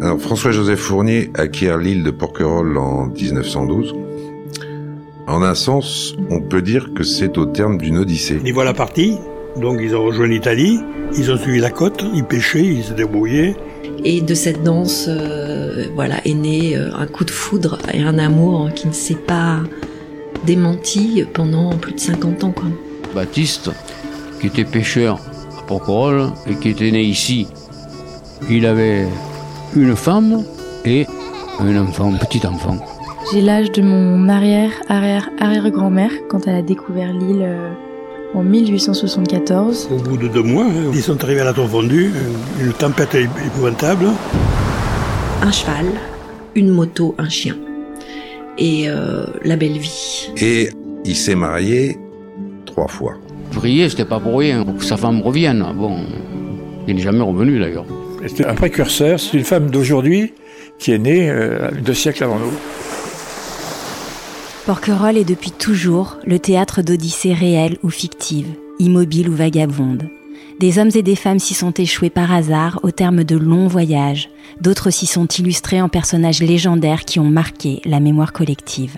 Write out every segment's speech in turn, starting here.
Alors, François-Joseph Fournier acquiert l'île de Porquerolles en 1912. En un sens, on peut dire que c'est au terme d'une odyssée. Ils voilà partis, donc ils ont rejoint l'Italie, ils ont suivi la côte, ils pêchaient, ils se débrouillaient. Et de cette danse, euh, voilà, est né euh, un coup de foudre et un amour qui ne s'est pas démenti pendant plus de 50 ans. Quoi. Baptiste, qui était pêcheur à Porquerolles et qui était né ici, il avait une femme et un enfant, un petit enfant. J'ai l'âge de mon arrière, arrière, arrière-grand-mère quand elle a découvert l'île euh, en 1874. Au bout de deux mois, hein, ils sont arrivés à la tour fondue, une tempête épouvantable. Un cheval, une moto, un chien. Et euh, la belle vie. Et il s'est marié trois fois. Prier, c'était pas pour rien, pour que sa femme revienne. Bon, il n'est jamais revenu d'ailleurs. C'est un précurseur, c'est une femme d'aujourd'hui qui est née euh, deux siècles avant nous. Porquerolles est depuis toujours le théâtre d'odyssées réelles ou fictives, immobiles ou vagabondes. Des hommes et des femmes s'y sont échoués par hasard au terme de longs voyages, d'autres s'y sont illustrés en personnages légendaires qui ont marqué la mémoire collective.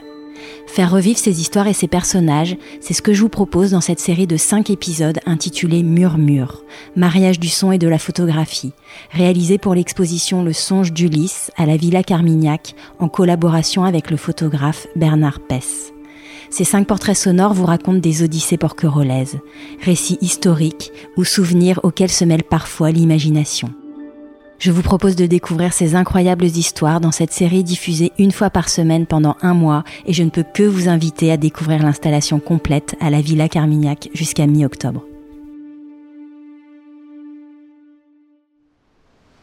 Faire revivre ces histoires et ces personnages, c'est ce que je vous propose dans cette série de 5 épisodes intitulée Murmure, mariage du son et de la photographie, réalisée pour l'exposition Le songe d'Ulysse à la Villa Carmignac en collaboration avec le photographe Bernard Pess. Ces cinq portraits sonores vous racontent des odyssées porquerolaises, récits historiques ou souvenirs auxquels se mêle parfois l'imagination. Je vous propose de découvrir ces incroyables histoires dans cette série diffusée une fois par semaine pendant un mois et je ne peux que vous inviter à découvrir l'installation complète à la Villa Carmignac jusqu'à mi-octobre.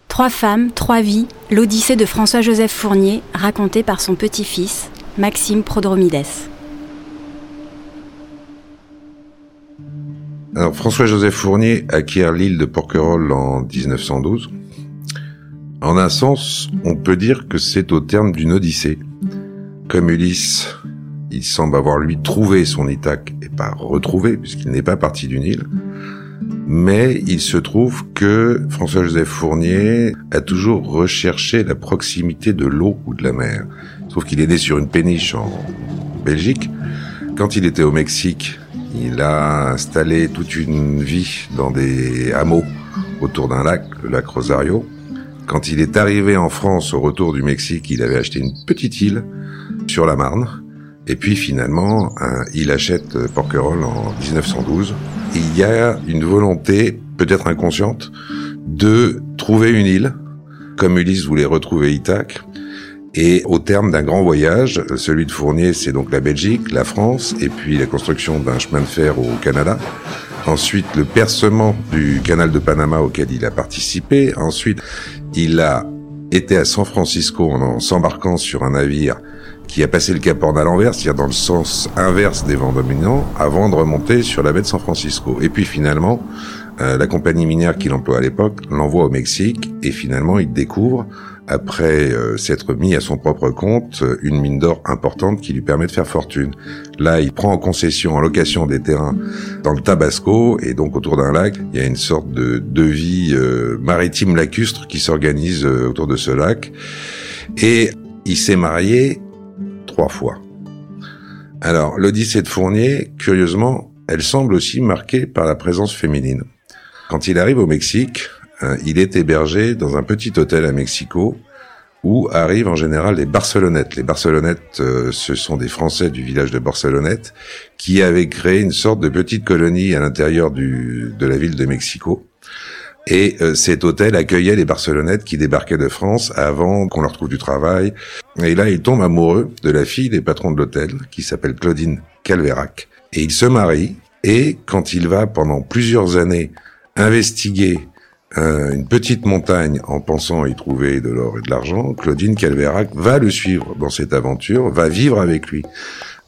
Trois femmes, trois vies, l'Odyssée de François-Joseph Fournier, racontée par son petit-fils, Maxime Prodromides. Alors, François-Joseph Fournier acquiert l'île de Porquerolles en 1912. En un sens, on peut dire que c'est au terme d'une odyssée. Comme Ulysse, il semble avoir lui trouvé son Ithaque et pas retrouvé puisqu'il n'est pas parti d'une île. Mais il se trouve que François-Joseph Fournier a toujours recherché la proximité de l'eau ou de la mer. Sauf qu'il est né sur une péniche en Belgique. Quand il était au Mexique, il a installé toute une vie dans des hameaux autour d'un lac, le lac Rosario. Quand il est arrivé en France au retour du Mexique, il avait acheté une petite île sur la Marne. Et puis finalement, il achète Porquerolles en 1912. Il y a une volonté, peut-être inconsciente, de trouver une île, comme Ulysse voulait retrouver Ithaque. Et au terme d'un grand voyage, celui de Fournier, c'est donc la Belgique, la France, et puis la construction d'un chemin de fer au Canada. Ensuite, le percement du canal de Panama auquel il a participé. Ensuite, il a été à San Francisco en s'embarquant sur un navire qui a passé le Cap Horn à l'envers, c'est-à-dire dans le sens inverse des vents dominants, avant de remonter sur la baie de San Francisco. Et puis finalement, euh, la compagnie minière qu'il emploie à l'époque l'envoie au Mexique et finalement il découvre après euh, s'être mis à son propre compte euh, une mine d'or importante qui lui permet de faire fortune. Là, il prend en concession, en location des terrains dans le Tabasco et donc autour d'un lac, il y a une sorte de, de vie maritime lacustre qui s'organise autour de ce lac. Et il s'est marié trois fois. Alors, l'Odyssée de Fournier, curieusement, elle semble aussi marquée par la présence féminine. Quand il arrive au Mexique, euh, il est hébergé dans un petit hôtel à Mexico où arrivent en général des Barcelonettes. Les Barcelonettes, euh, ce sont des Français du village de Barcelonnette qui avaient créé une sorte de petite colonie à l'intérieur de la ville de Mexico. Et euh, cet hôtel accueillait les Barcelonettes qui débarquaient de France avant qu'on leur trouve du travail. Et là, il tombe amoureux de la fille des patrons de l'hôtel, qui s'appelle Claudine Calverac. Et il se marie. Et quand il va pendant plusieurs années investiguer euh, une petite montagne en pensant y trouver de l'or et de l'argent, Claudine Calverac va le suivre dans cette aventure, va vivre avec lui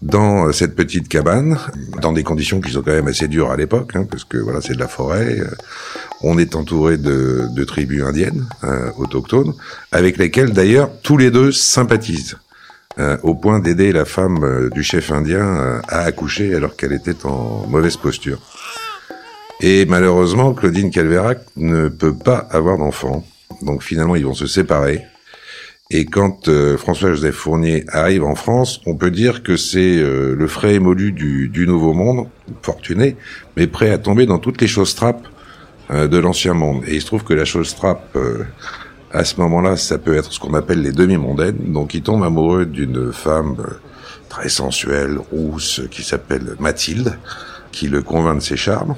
dans cette petite cabane, dans des conditions qui sont quand même assez dures à l'époque, hein, parce que voilà, c'est de la forêt. Euh, on est entouré de, de tribus indiennes euh, autochtones, avec lesquelles d'ailleurs tous les deux sympathisent, euh, au point d'aider la femme du chef indien à accoucher alors qu'elle était en mauvaise posture. Et malheureusement, Claudine Calverac ne peut pas avoir d'enfant. Donc finalement, ils vont se séparer. Et quand euh, François-Joseph Fournier arrive en France, on peut dire que c'est euh, le frais émolu du, du, Nouveau Monde, fortuné, mais prêt à tomber dans toutes les choses trappes euh, de l'Ancien Monde. Et il se trouve que la chose trappe, à ce moment-là, ça peut être ce qu'on appelle les demi-mondaines. Donc il tombe amoureux d'une femme très sensuelle, rousse, qui s'appelle Mathilde, qui le convainc de ses charmes.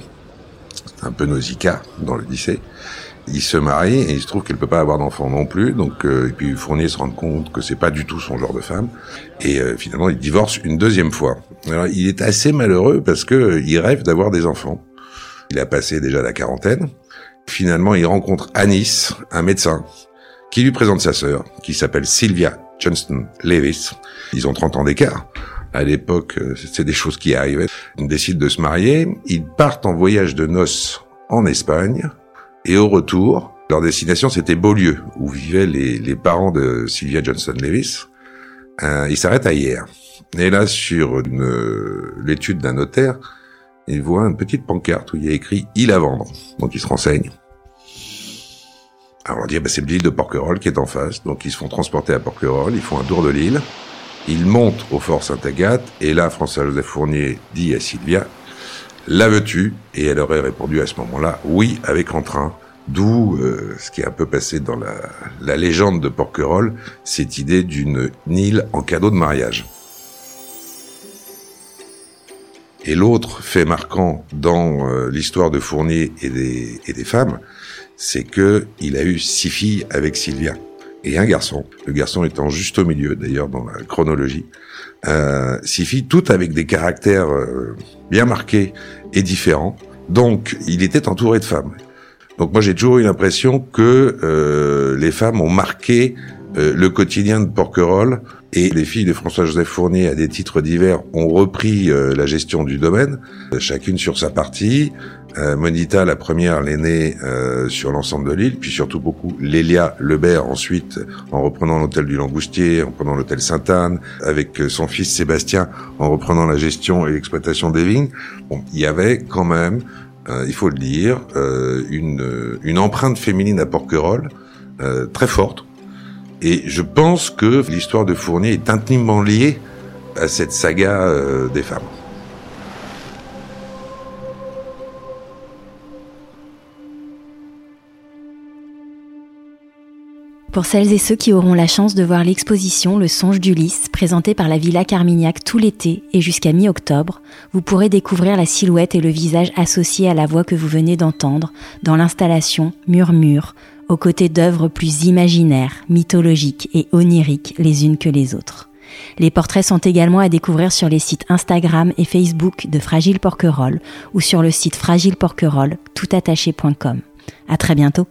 Un peu Nausicaa dans le lycée il se marie et il se trouve qu'elle peut pas avoir d'enfant non plus. Donc euh, et puis Fournier se rend compte que c'est pas du tout son genre de femme et euh, finalement il divorce une deuxième fois. Alors il est assez malheureux parce que euh, il rêve d'avoir des enfants. Il a passé déjà la quarantaine. Finalement, il rencontre à Nice un médecin qui lui présente sa sœur qui s'appelle Sylvia Johnston Levis. Ils ont 30 ans d'écart. À l'époque, c'est des choses qui arrivaient. Ils décident de se marier. Ils partent en voyage de noces en Espagne. Et au retour, leur destination, c'était Beaulieu, où vivaient les, les parents de Sylvia Johnson-Levis. Euh, ils s'arrêtent à hier. Et là, sur l'étude d'un notaire, ils voient une petite pancarte où il y a écrit « Il à vendre ». Donc ils se renseignent. Alors on dit bah, c'est l'île de Porquerolles qui est en face. Donc ils se font transporter à Porquerolles, ils font un tour de l'île. Ils montent au Fort Sainte-Agathe. Et là, François-Joseph Fournier dit à Sylvia la veux-tu? Et elle aurait répondu à ce moment-là, oui, avec entrain. D'où euh, ce qui est un peu passé dans la, la légende de Porquerolles, cette idée d'une île en cadeau de mariage. Et l'autre fait marquant dans euh, l'histoire de Fournier et des, et des femmes, c'est que il a eu six filles avec Sylvia et un garçon. Le garçon étant juste au milieu, d'ailleurs, dans la chronologie. Euh, six filles, toutes avec des caractères euh, bien marqués et différents. Donc, il était entouré de femmes. Donc moi, j'ai toujours eu l'impression que euh, les femmes ont marqué euh, le quotidien de Porquerolles et les filles de François-Joseph Fournier, à des titres divers, ont repris euh, la gestion du domaine, chacune sur sa partie. Euh, Monita, la première, l'aînée, euh, sur l'ensemble de l'île, puis surtout beaucoup Lélia Lebert ensuite, en reprenant l'hôtel du Langoustier, en prenant l'hôtel Sainte-Anne, avec euh, son fils Sébastien, en reprenant la gestion et l'exploitation des vignes. Bon, il y avait quand même, il faut le dire, une, une empreinte féminine à Porquerolles très forte. Et je pense que l'histoire de Fournier est intimement liée à cette saga des femmes. Pour celles et ceux qui auront la chance de voir l'exposition Le songe d'Ulysse, présentée par la Villa Carmignac tout l'été et jusqu'à mi-octobre, vous pourrez découvrir la silhouette et le visage associés à la voix que vous venez d'entendre dans l'installation Murmure, aux côtés d'œuvres plus imaginaires, mythologiques et oniriques les unes que les autres. Les portraits sont également à découvrir sur les sites Instagram et Facebook de Fragile Porquerolles ou sur le site fragileporquerolles toutattaché.com. À très bientôt.